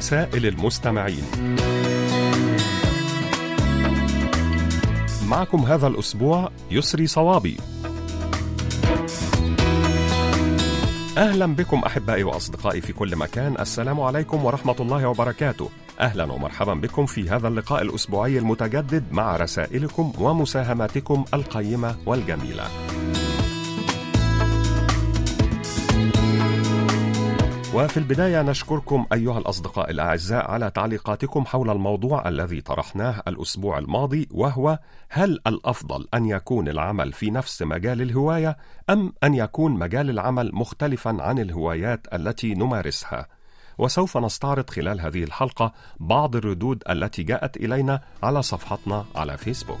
رسائل المستمعين. معكم هذا الأسبوع يسري صوابي. أهلا بكم أحبائي وأصدقائي في كل مكان. السلام عليكم ورحمة الله وبركاته. أهلا ومرحبا بكم في هذا اللقاء الأسبوعي المتجدد مع رسائلكم ومساهماتكم القيمة والجميلة. وفي البداية نشكركم أيها الأصدقاء الأعزاء على تعليقاتكم حول الموضوع الذي طرحناه الأسبوع الماضي وهو هل الأفضل أن يكون العمل في نفس مجال الهواية أم أن يكون مجال العمل مختلفا عن الهوايات التي نمارسها؟ وسوف نستعرض خلال هذه الحلقة بعض الردود التي جاءت إلينا على صفحتنا على فيسبوك.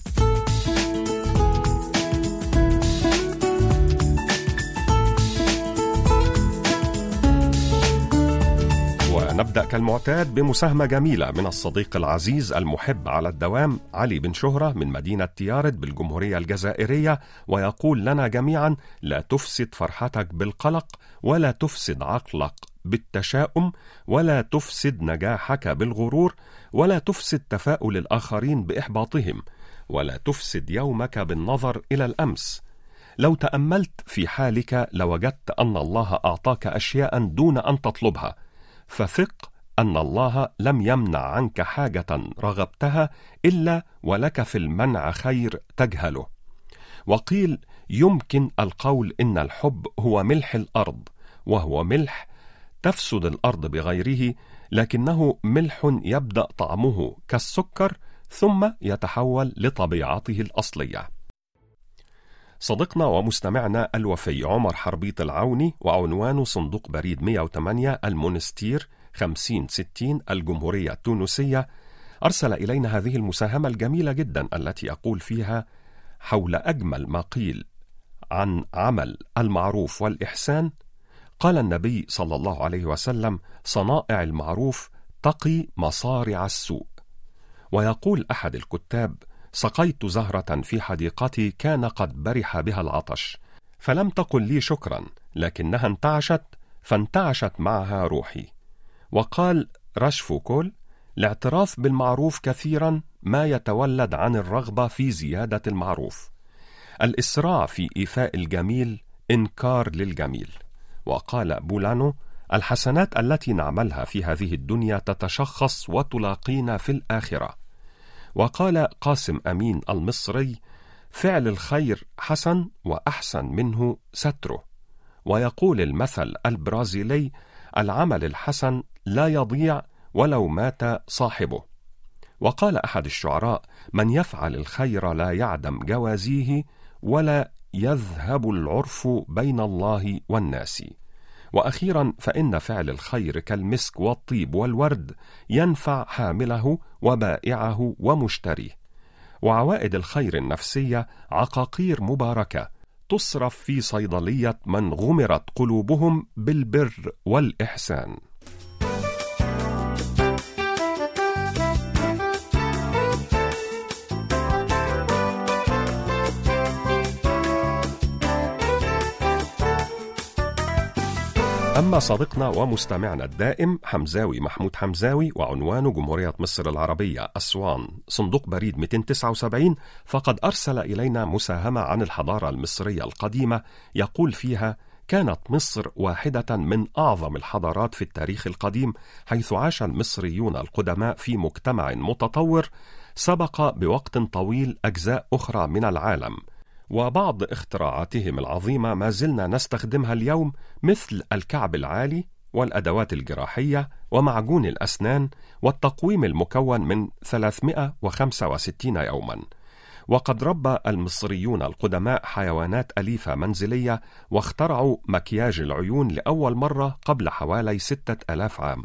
ونبدأ كالمعتاد بمساهمة جميلة من الصديق العزيز المحب على الدوام علي بن شهرة من مدينة تيارد بالجمهورية الجزائرية ويقول لنا جميعا لا تفسد فرحتك بالقلق ولا تفسد عقلك بالتشاؤم ولا تفسد نجاحك بالغرور ولا تفسد تفاؤل الآخرين بإحباطهم ولا تفسد يومك بالنظر إلى الأمس. لو تأملت في حالك لوجدت أن الله أعطاك أشياء دون أن تطلبها فثق أن الله لم يمنع عنك حاجة رغبتها إلا ولك في المنع خير تجهله. وقيل يمكن القول إن الحب هو ملح الأرض وهو ملح تفسد الأرض بغيره لكنه ملح يبدأ طعمه كالسكر ثم يتحول لطبيعته الأصلية. صديقنا ومستمعنا الوفي عمر حربيط العوني وعنوانه صندوق بريد 108 المونستير 5060 الجمهورية التونسية. أرسل إلينا هذه المساهمة الجميلة جدا التي يقول فيها حول أجمل ما قيل عن عمل المعروف والإحسان. قال النبي صلى الله عليه وسلم صنائع المعروف تقي مصارع السوء ويقول أحد الكتاب سقيت زهرة في حديقتي كان قد برح بها العطش فلم تقل لي شكرا لكنها انتعشت فانتعشت معها روحي. وقال رشفوكول الاعتراف بالمعروف كثيرا ما يتولد عن الرغبة في زيادة المعروف. الإسراع في إيفاء الجميل إنكار للجميل. وقال بولانو الحسنات التي نعملها في هذه الدنيا تتشخص وتلاقينا في الآخرة. وقال قاسم أمين المصري فعل الخير حسن وأحسن منه ستره. ويقول المثل البرازيلي العمل الحسن لا يضيع ولو مات صاحبه. وقال أحد الشعراء من يفعل الخير لا يعدم جوازيه ولا يذهب العرف بين الله والناس. وأخيرا فإن فعل الخير كالمسك والطيب والورد ينفع حامله وبائعه ومشتريه. وعوائد الخير النفسية عقاقير مباركة تصرف في صيدلية من غمرت قلوبهم بالبر والإحسان. أما صديقنا ومستمعنا الدائم حمزاوي محمود حمزاوي وعنوانه جمهورية مصر العربية أسوان. صندوق بريد 279 فقد أرسل إلينا مساهمة عن الحضارة المصرية القديمة يقول فيها كانت مصر واحدة من أعظم الحضارات في التاريخ القديم حيث عاش المصريون القدماء في مجتمع متطور سبق بوقت طويل أجزاء أخرى من العالم. وبعض اختراعاتهم العظيمة ما زلنا نستخدمها اليوم مثل الكعب العالي والأدوات الجراحية ومعجون الأسنان والتقويم المكون من 365 يوما. وقد ربى المصريون القدماء حيوانات أليفة منزلية واخترعوا مكياج العيون لأول مرة قبل حوالي ستة ألاف عام.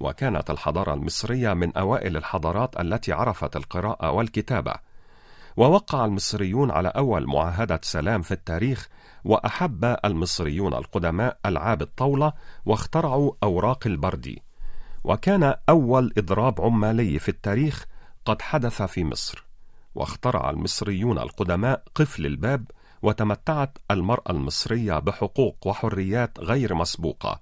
وكانت الحضارة المصرية من أوائل الحضارات التي عرفت القراءة والكتابة. ووقع المصريون على أول معاهدة سلام في التاريخ وأحب المصريون القدماء ألعاب الطاولة واخترعوا أوراق البردي وكان أول إضراب عمالي في التاريخ قد حدث في مصر. واخترع المصريون القدماء قفل الباب وتمتعت المرأة المصرية بحقوق وحريات غير مسبوقة.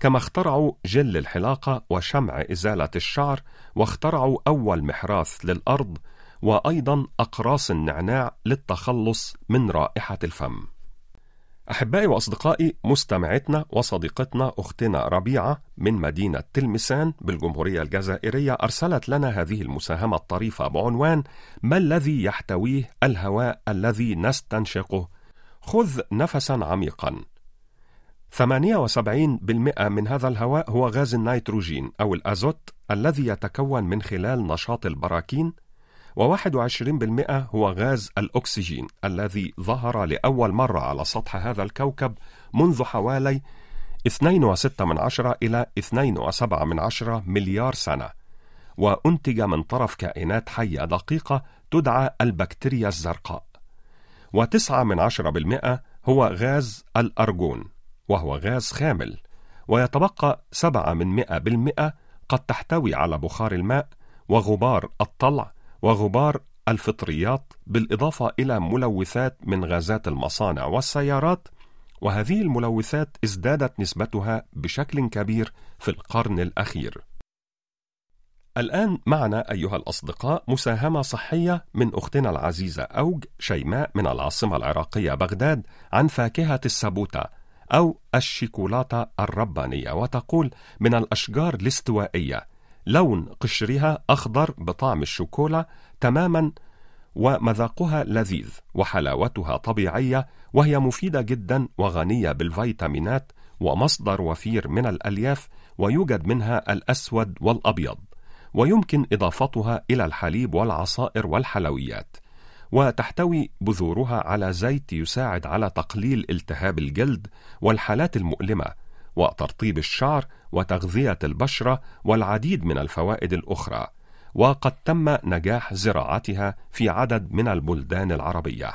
كما اخترعوا جل الحلاقة وشمع إزالة الشعر واخترعوا أول محراث للأرض وأيضا أقراص النعناع للتخلص من رائحة الفم أحبائي وأصدقائي مستمعتنا وصديقتنا أختنا ربيعة من مدينة تلمسان بالجمهورية الجزائرية أرسلت لنا هذه المساهمة الطريفة بعنوان ما الذي يحتويه الهواء الذي نستنشقه؟ خذ نفسا عميقا 78% من هذا الهواء هو غاز النيتروجين أو الأزوت الذي يتكون من خلال نشاط البراكين و21% هو غاز الأكسجين الذي ظهر لأول مرة على سطح هذا الكوكب منذ حوالي 2.6 من عشرة إلى 2.7 من عشرة مليار سنة وأنتج من طرف كائنات حية دقيقة تدعى البكتيريا الزرقاء. وتسعة من عشرة بالمئة هو غاز الأرجون وهو غاز خامل ويتبقى سبعة من مئة بالمئة قد تحتوي على بخار الماء وغبار الطلع وغبار الفطريات بالإضافة إلى ملوثات من غازات المصانع والسيارات وهذه الملوثات ازدادت نسبتها بشكل كبير في القرن الأخير. الآن معنا أيها الأصدقاء مساهمة صحية من أختنا العزيزة أوج شيماء من العاصمة العراقية بغداد عن فاكهة السبوتة أو الشيكولاتة الربانية وتقول من الأشجار الاستوائية لون قشرها أخضر بطعم الشوكولا تماما ومذاقها لذيذ وحلاوتها طبيعية وهي مفيدة جدا وغنية بالفيتامينات ومصدر وفير من الألياف ويوجد منها الأسود والأبيض ويمكن إضافتها إلى الحليب والعصائر والحلويات وتحتوي بذورها على زيت يساعد على تقليل التهاب الجلد والحالات المؤلمة وترطيب الشعر وتغذية البشرة والعديد من الفوائد الأخرى وقد تم نجاح زراعتها في عدد من البلدان العربية.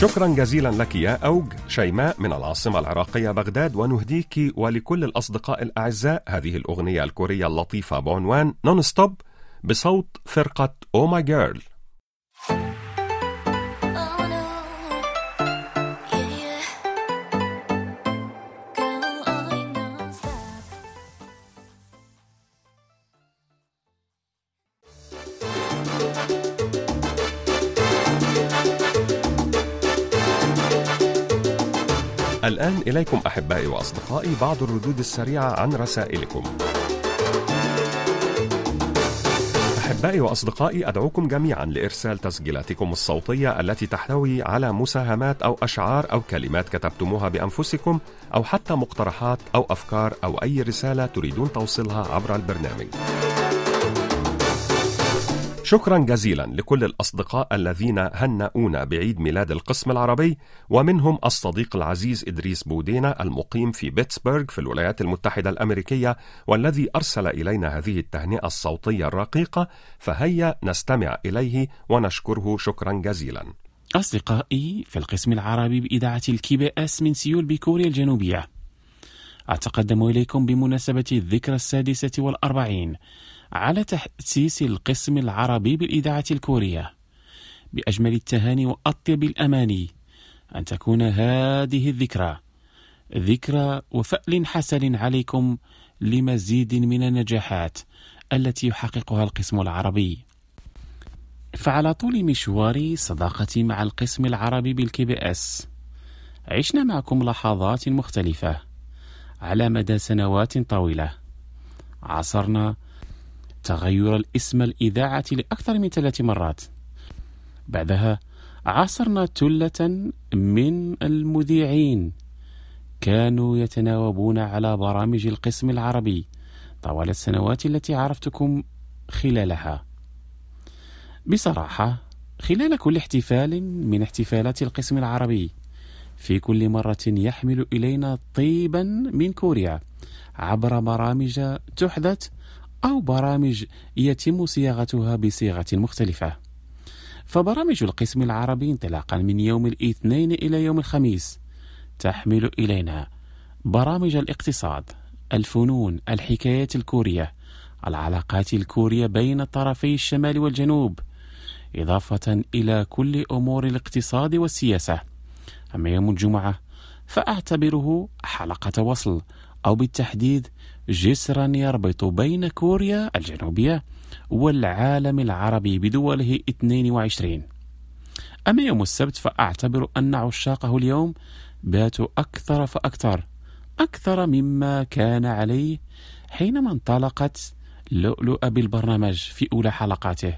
شكرا جزيلا لك يا أوج. شيماء من العاصمة العراقية بغداد ونهديك ولكل الأصدقاء الأعزاء. هذه الأغنية الكورية اللطيفة بعنوان Nonstop بصوت فرقة Oh My Girl الآن إليكم أحبائي وأصدقائي بعض الردود السريعة عن رسائلكم. أحبائي وأصدقائي أدعوكم جميعا لإرسال تسجيلاتكم الصوتية التي تحتوي على مساهمات أو أشعار أو كلمات كتبتموها بأنفسكم أو حتى مقترحات أو أفكار أو أي رسالة تريدون توصيلها عبر البرنامج. شكرا جزيلا لكل الأصدقاء الذين هنؤونا بعيد ميلاد القسم العربي ومنهم الصديق العزيز إدريس بودينا المقيم في بيتسبرغ في الولايات المتحدة الأمريكية والذي أرسل إلينا هذه التهنئة الصوتية الرقيقة فهيا نستمع إليه ونشكره شكرا جزيلا. أصدقائي في القسم العربي بإذاعة ال KBS من سيول بكوريا الجنوبية أتقدم إليكم بمناسبة الذكرى السادسة والأربعين على تأسيس القسم العربي بالإذاعة الكورية بأجمل التهاني وأطيب الأماني أن تكون هذه الذكرى ذكرى وفأل حسن عليكم لمزيد من النجاحات التي يحققها القسم العربي. فعلى طول مشوار صداقتي مع القسم العربي بال KBS عشنا معكم لحظات مختلفة على مدى سنوات طويلة. عاصرنا تغير الاسم الإذاعة لأكثر من ثلاث مرات. بعدها عاصرنا تلة من المذيعين. كانوا يتناوبون على برامج القسم العربي طوال السنوات التي عرفتكم خلالها. بصراحة خلال كل احتفال من احتفالات القسم العربي في كل مرة يحمل إلينا طيبا من كوريا عبر برامج تحدث أو برامج يتم صياغتها بصيغة مختلفة. فبرامج القسم العربي انطلاقا من يوم الاثنين إلى يوم الخميس تحمل إلينا برامج الاقتصاد الفنون الحكايات الكورية العلاقات الكورية بين طرفي الشمال والجنوب إضافة إلى كل أمور الاقتصاد والسياسة. أما يوم الجمعة فأعتبره حلقة وصل أو بالتحديد جسرا يربط بين كوريا الجنوبية والعالم العربي بدوله 22 أما يوم السبت فأعتبر أن عشاقه اليوم باتوا أكثر فأكثر أكثر مما كان عليه حينما انطلقت لؤلؤ بالبرنامج في أولى حلقاته.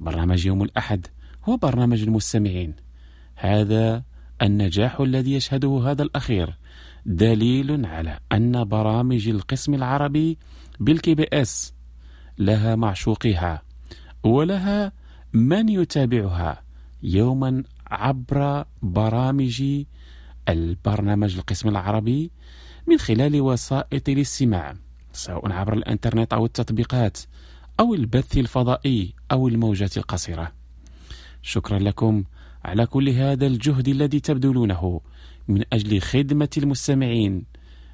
برنامج يوم الأحد هو برنامج المستمعين. هذا النجاح الذي يشهده هذا الأخير. دليل على أن برامج القسم العربي بال KBS لها معشوقها ولها من يتابعها يوما عبر برامج البرنامج القسم العربي من خلال وسائط الاستماع سواء عبر الإنترنت أو التطبيقات أو البث الفضائي أو الموجات القصيرة. شكرا لكم على كل هذا الجهد الذي تبذلونه. من أجل خدمة المستمعين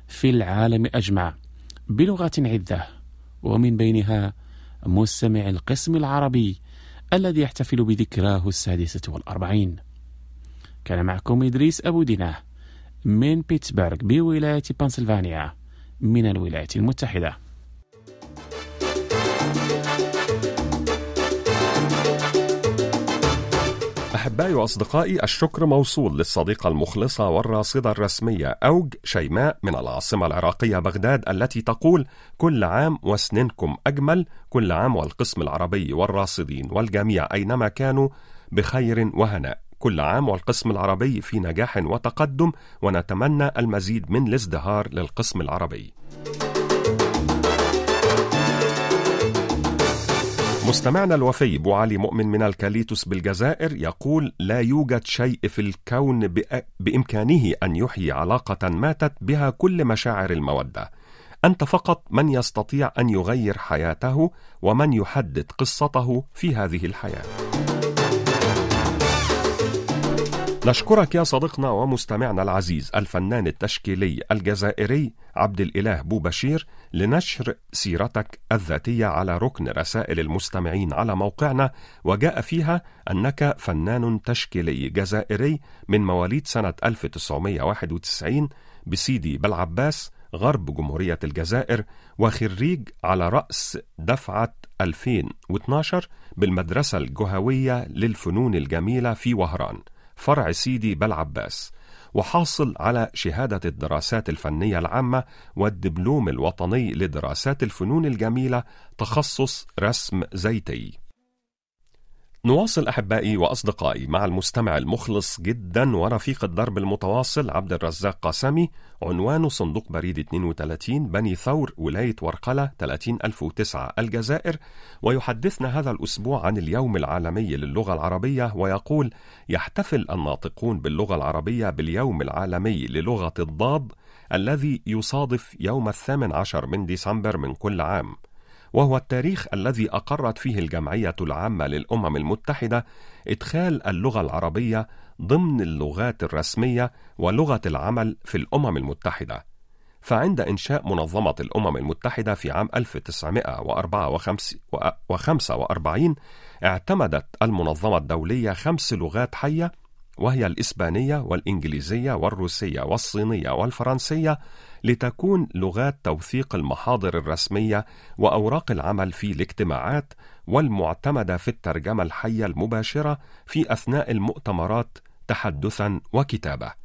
في العالم أجمع بلغات عدة ومن بينها مستمع القسم العربي الذي يحتفل بذكراه السادسة والأربعين. كان معكم إدريس أبو ديناه من بيتسبرغ بولاية بنسلفانيا من الولايات المتحدة. أحبائي وأصدقائي الشكر موصول للصديقة المخلصة والراصدة الرسمية أوج شيماء من العاصمة العراقية بغداد التي تقول كل عام وسننكم أجمل كل عام والقسم العربي والراصدين والجميع أينما كانوا بخير وهناء. كل عام والقسم العربي في نجاح وتقدم ونتمنى المزيد من الازدهار للقسم العربي. مستمعنا الوفي بو علي مؤمن من الكاليتوس بالجزائر يقول لا يوجد شيء في الكون بإمكانه أن يحيي علاقة ماتت بها كل مشاعر المودة. أنت فقط من يستطيع أن يغير حياته ومن يحدد قصته في هذه الحياة. نشكرك يا صديقنا ومستمعنا العزيز الفنان التشكيلي الجزائري عبد الإله بو بشير لنشر سيرتك الذاتية على ركن رسائل المستمعين على موقعنا وجاء فيها أنك فنان تشكيلي جزائري من مواليد سنة 1991 بسيدي بالعباس غرب جمهورية الجزائر وخريج على رأس دفعة 2012 بالمدرسة الجهوية للفنون الجميلة في وهران. فرع سيدي بالعباس وحاصل على شهادة الدراسات الفنية العامة والدبلوم الوطني لدراسات الفنون الجميلة تخصص رسم زيتي. نواصل أحبائي وأصدقائي مع المستمع المخلص جدا ورفيق الدرب المتواصل عبد الرزاق قاسمي عنوانه صندوق بريد 32 بني ثور ولاية ورقلة 30009 الجزائر. ويحدثنا هذا الأسبوع عن اليوم العالمي للغة العربية ويقول يحتفل الناطقون باللغة العربية باليوم العالمي للغة الضاد الذي يصادف يوم الثامن عشر من ديسمبر من كل عام. وهو التاريخ الذي أقرت فيه الجمعية العامة للأمم المتحدة إدخال اللغة العربية ضمن اللغات الرسمية ولغة العمل في الأمم المتحدة. فعند إنشاء منظمة الأمم المتحدة في عام 1945 اعتمدت المنظمة الدولية خمس لغات حية وهي الإسبانية والإنجليزية والروسية والصينية والفرنسية لتكون لغات توثيق المحاضر الرسمية وأوراق العمل في الاجتماعات والمعتمدة في الترجمة الحية المباشرة في أثناء المؤتمرات تحدثا وكتابة.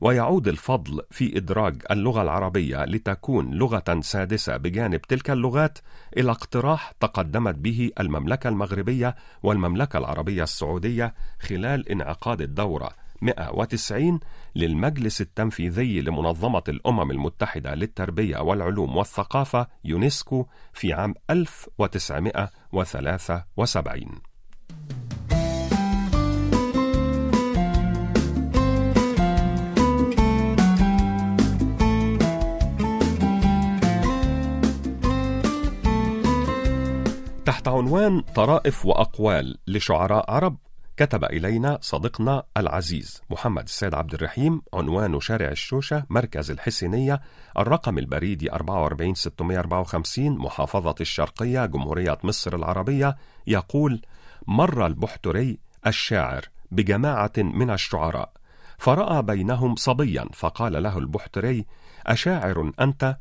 ويعود الفضل في إدراج اللغة العربية لتكون لغة سادسة بجانب تلك اللغات إلى اقتراح تقدمت به المملكة المغربية والمملكة العربية السعودية خلال انعقاد الدورة 190 للمجلس التنفيذي لمنظمة الأمم المتحدة للتربية والعلوم والثقافة يونسكو في عام 1973 تحت عنوان طرائف وأقوال لشعراء عرب كتب إلينا صديقنا العزيز محمد السيد عبد الرحيم عنوان شارع الشوشة مركز الحسينية الرقم البريدي 44654 محافظة الشرقية جمهورية مصر العربية يقول مر البحتري الشاعر بجماعة من الشعراء فرأى بينهم صبيا فقال له البحتري أشاعر أنت؟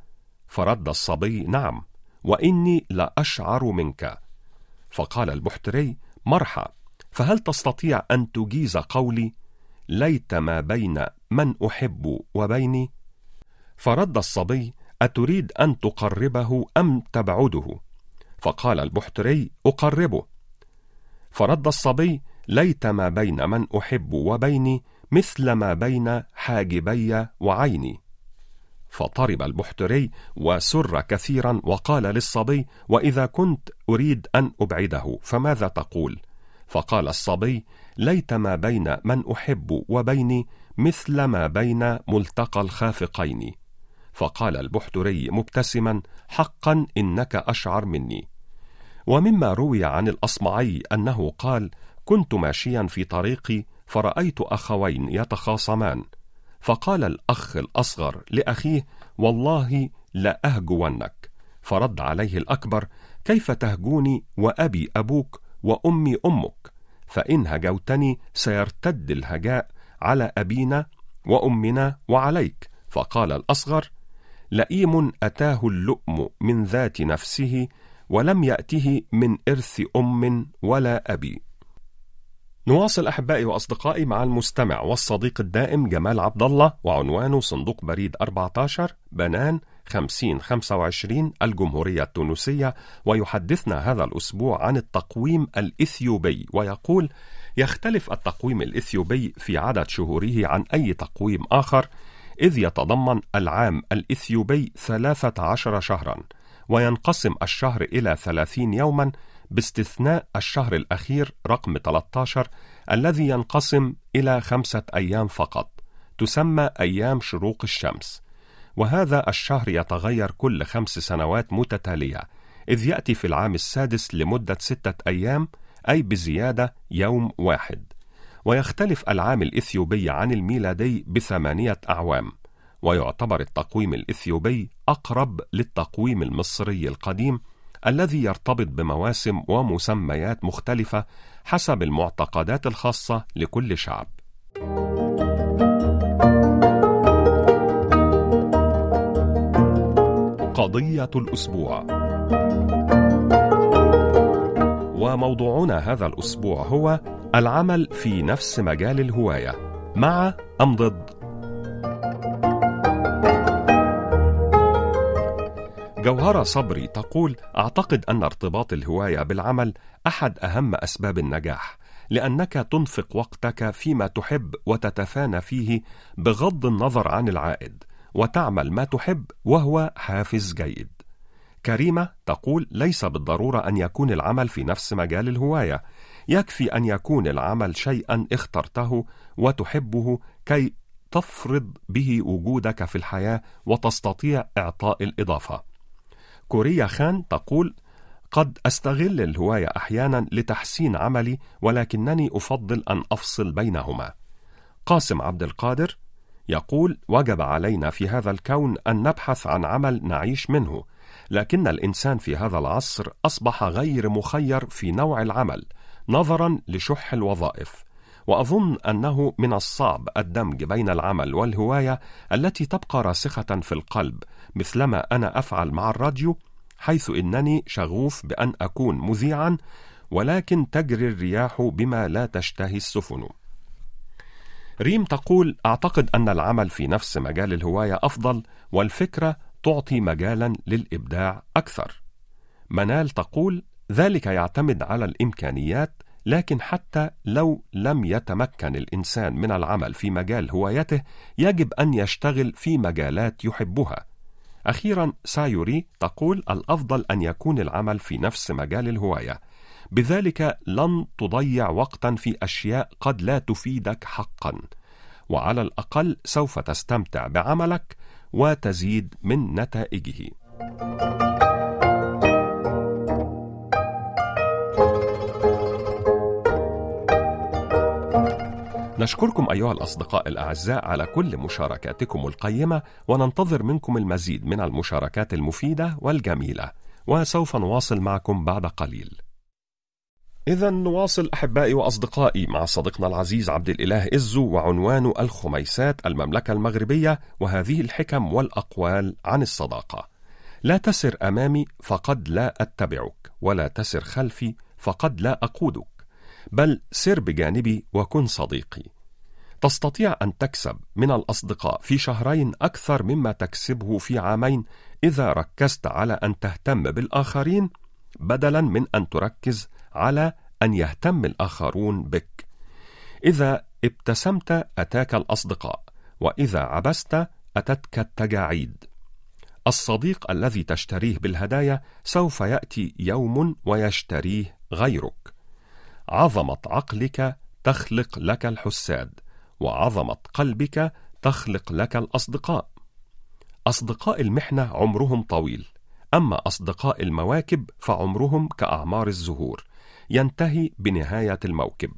فرد الصبي نعم وإني لأشعر منك فقال البحتري مرحى فهل تستطيع أن تجيز قولي ليت ما بين من أحب وبيني؟ فرد الصبي أتريد أن تقربه أم تبعده؟ فقال البحتري أقربه. فرد الصبي ليت ما بين من أحب وبيني مثل ما بين حاجبي وعيني. فطرب البحتري وسر كثيرا وقال للصبي وإذا كنت أريد أن أبعده فماذا تقول؟ فقال الصبي ليت ما بين من أحب وبيني مثل ما بين ملتقى الخافقين. فقال البحتري مبتسما حقا إنك أشعر مني. ومما روي عن الأصمعي أنه قال كنت ماشيا في طريقي فرأيت أخوين يتخاصمان. فقال الأخ الأصغر لأخيه والله لأهجونك. فرد عليه الأكبر كيف تهجوني وأبي أبوك وأمي أمك فإن هجوتني سيرتد الهجاء على أبينا وأمنا وعليك. فقال الأصغر لئيم أتاه اللؤم من ذات نفسه ولم يأته من إرث أم ولا أبي. نواصل أحبائي وأصدقائي مع المستمع والصديق الدائم جمال عبد الله وعنوانه صندوق بريد 14 بنان 5025 الجمهورية التونسية ويحدثنا هذا الأسبوع عن التقويم الإثيوبي ويقول يختلف التقويم الإثيوبي في عدد شهوره عن أي تقويم آخر إذ يتضمن العام الإثيوبي 13 شهرا وينقسم الشهر إلى 30 يوما باستثناء الشهر الأخير رقم 13 الذي ينقسم إلى خمسة أيام فقط تسمى أيام شروق الشمس. وهذا الشهر يتغير كل خمس سنوات متتالية إذ يأتي في العام السادس لمدة ستة أيام أي بزيادة يوم واحد ويختلف العام الإثيوبي عن الميلادي بثمانية أعوام ويعتبر التقويم الإثيوبي أقرب للتقويم المصري القديم الذي يرتبط بمواسم ومسميات مختلفة حسب المعتقدات الخاصة لكل شعب. قضية الأسبوع. وموضوعنا هذا الأسبوع هو العمل في نفس مجال الهواية. مع أم ضد؟ جوهرة صبري تقول أعتقد أن ارتباط الهواية بالعمل أحد أهم أسباب النجاح لأنك تنفق وقتك فيما تحب وتتفانى فيه بغض النظر عن العائد. وتعمل ما تحب وهو حافز جيد. كريمة تقول ليس بالضرورة أن يكون العمل في نفس مجال الهواية. يكفي أن يكون العمل شيئا اخترته وتحبه كي تفرض به وجودك في الحياة وتستطيع إعطاء الإضافة. كوريا خان تقول قد أستغل الهواية أحيانا لتحسين عملي ولكنني أفضل أن أفصل بينهما. قاسم عبد القادر يقول وجب علينا في هذا الكون أن نبحث عن عمل نعيش منه لكن الإنسان في هذا العصر أصبح غير مخير في نوع العمل نظرا لشح الوظائف. وأظن أنه من الصعب الدمج بين العمل والهواية التي تبقى راسخة في القلب مثلما أنا أفعل مع الراديو حيث إنني شغوف بأن أكون مذيعا ولكن تجري الرياح بما لا تشتهي السفن. ريم تقول أعتقد أن العمل في نفس مجال الهواية أفضل والفكرة تعطي مجالا للإبداع أكثر. منال تقول ذلك يعتمد على الإمكانيات لكن حتى لو لم يتمكن الإنسان من العمل في مجال هوايته يجب أن يشتغل في مجالات يحبها. أخيرا سايوري تقول الأفضل أن يكون العمل في نفس مجال الهواية بذلك لن تضيع وقتا في أشياء قد لا تفيدك حقا. وعلى الأقل سوف تستمتع بعملك وتزيد من نتائجه. نشكركم أيها الأصدقاء الأعزاء على كل مشاركاتكم القيمة وننتظر منكم المزيد من المشاركات المفيدة والجميلة وسوف نواصل معكم بعد قليل. إذا نواصل أحبائي وأصدقائي مع صديقنا العزيز عبد الإله إزو وعنوان الخميسات المملكة المغربية وهذه الحكم والأقوال عن الصداقة. لا تسر أمامي فقد لا أتبعك، ولا تسر خلفي فقد لا أقودك، بل سر بجانبي وكن صديقي. تستطيع أن تكسب من الأصدقاء في شهرين أكثر مما تكسبه في عامين إذا ركزت على أن تهتم بالآخرين بدلا من أن تركز على أن يهتم الآخرون بك. إذا ابتسمت أتاك الأصدقاء وإذا عبست أتتك التجاعيد. الصديق الذي تشتريه بالهدايا سوف يأتي يوم ويشتريه غيرك. عظمة عقلك تخلق لك الحساد وعظمة قلبك تخلق لك الأصدقاء. أصدقاء المحنة عمرهم طويل أما أصدقاء المواكب فعمرهم كأعمار الزهور. ينتهي بنهاية الموكب.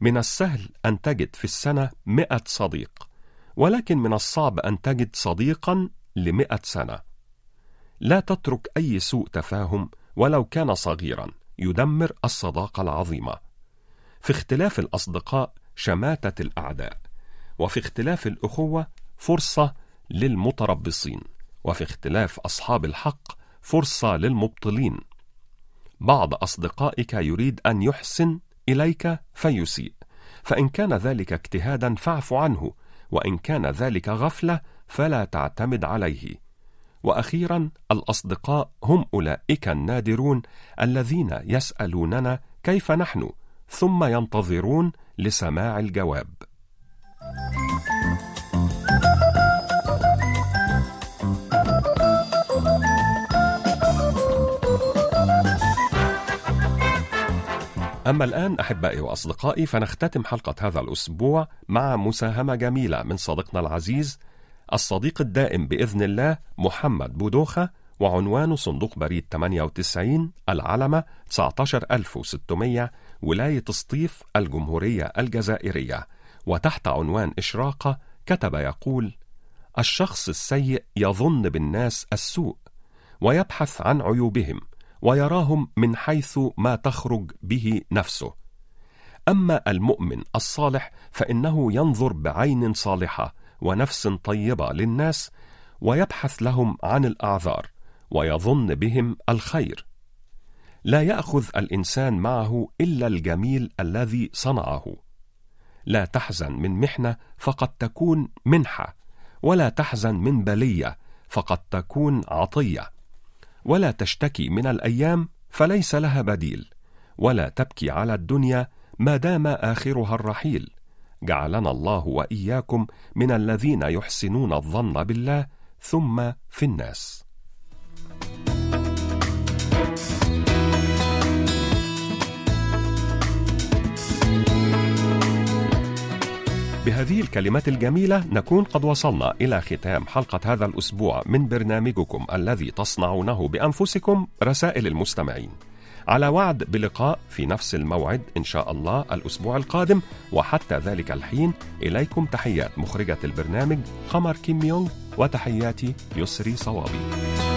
من السهل أن تجد في السنة مئة صديق، ولكن من الصعب أن تجد صديقا لمئة سنة. لا تترك أي سوء تفاهم ولو كان صغيرا يدمر الصداقة العظيمة. في اختلاف الأصدقاء شماتة الأعداء، وفي اختلاف الأخوة فرصة للمتربصين، وفي اختلاف أصحاب الحق فرصة للمبطلين. بعض أصدقائك يريد أن يحسن إليك فيسيء فإن كان ذلك اجتهادا فاعف عنه وإن كان ذلك غفلة فلا تعتمد عليه. وأخيرا الأصدقاء هم أولئك النادرون الذين يسألوننا كيف نحن ثم ينتظرون لسماع الجواب. أما الآن أحبائي وأصدقائي فنختتم حلقة هذا الأسبوع مع مساهمة جميلة من صديقنا العزيز الصديق الدائم بإذن الله محمد بودوخة وعنوان صندوق بريد 98 العلمة 19600 ولاية سطيف الجمهورية الجزائرية. وتحت عنوان إشراقة كتب يقول الشخص السيء يظن بالناس السوء ويبحث عن عيوبهم ويراهم من حيث ما تخرج به نفسه. أما المؤمن الصالح فإنه ينظر بعين صالحة ونفس طيبة للناس ويبحث لهم عن الأعذار ويظن بهم الخير. لا يأخذ الإنسان معه إلا الجميل الذي صنعه. لا تحزن من محنة فقد تكون منحة ولا تحزن من بلية فقد تكون عطية. ولا تشتكي من الأيام فليس لها بديل. ولا تبكي على الدنيا ما دام آخرها الرحيل. جعلنا الله وإياكم من الذين يحسنون الظن بالله ثم في الناس. بهذه الكلمات الجميلة نكون قد وصلنا إلى ختام حلقة هذا الأسبوع من برنامجكم الذي تصنعونه بأنفسكم رسائل المستمعين. على وعد بلقاء في نفس الموعد إن شاء الله الأسبوع القادم وحتى ذلك الحين إليكم تحيات مخرجة البرنامج قمر كيم يونغ وتحياتي يسري صوابي.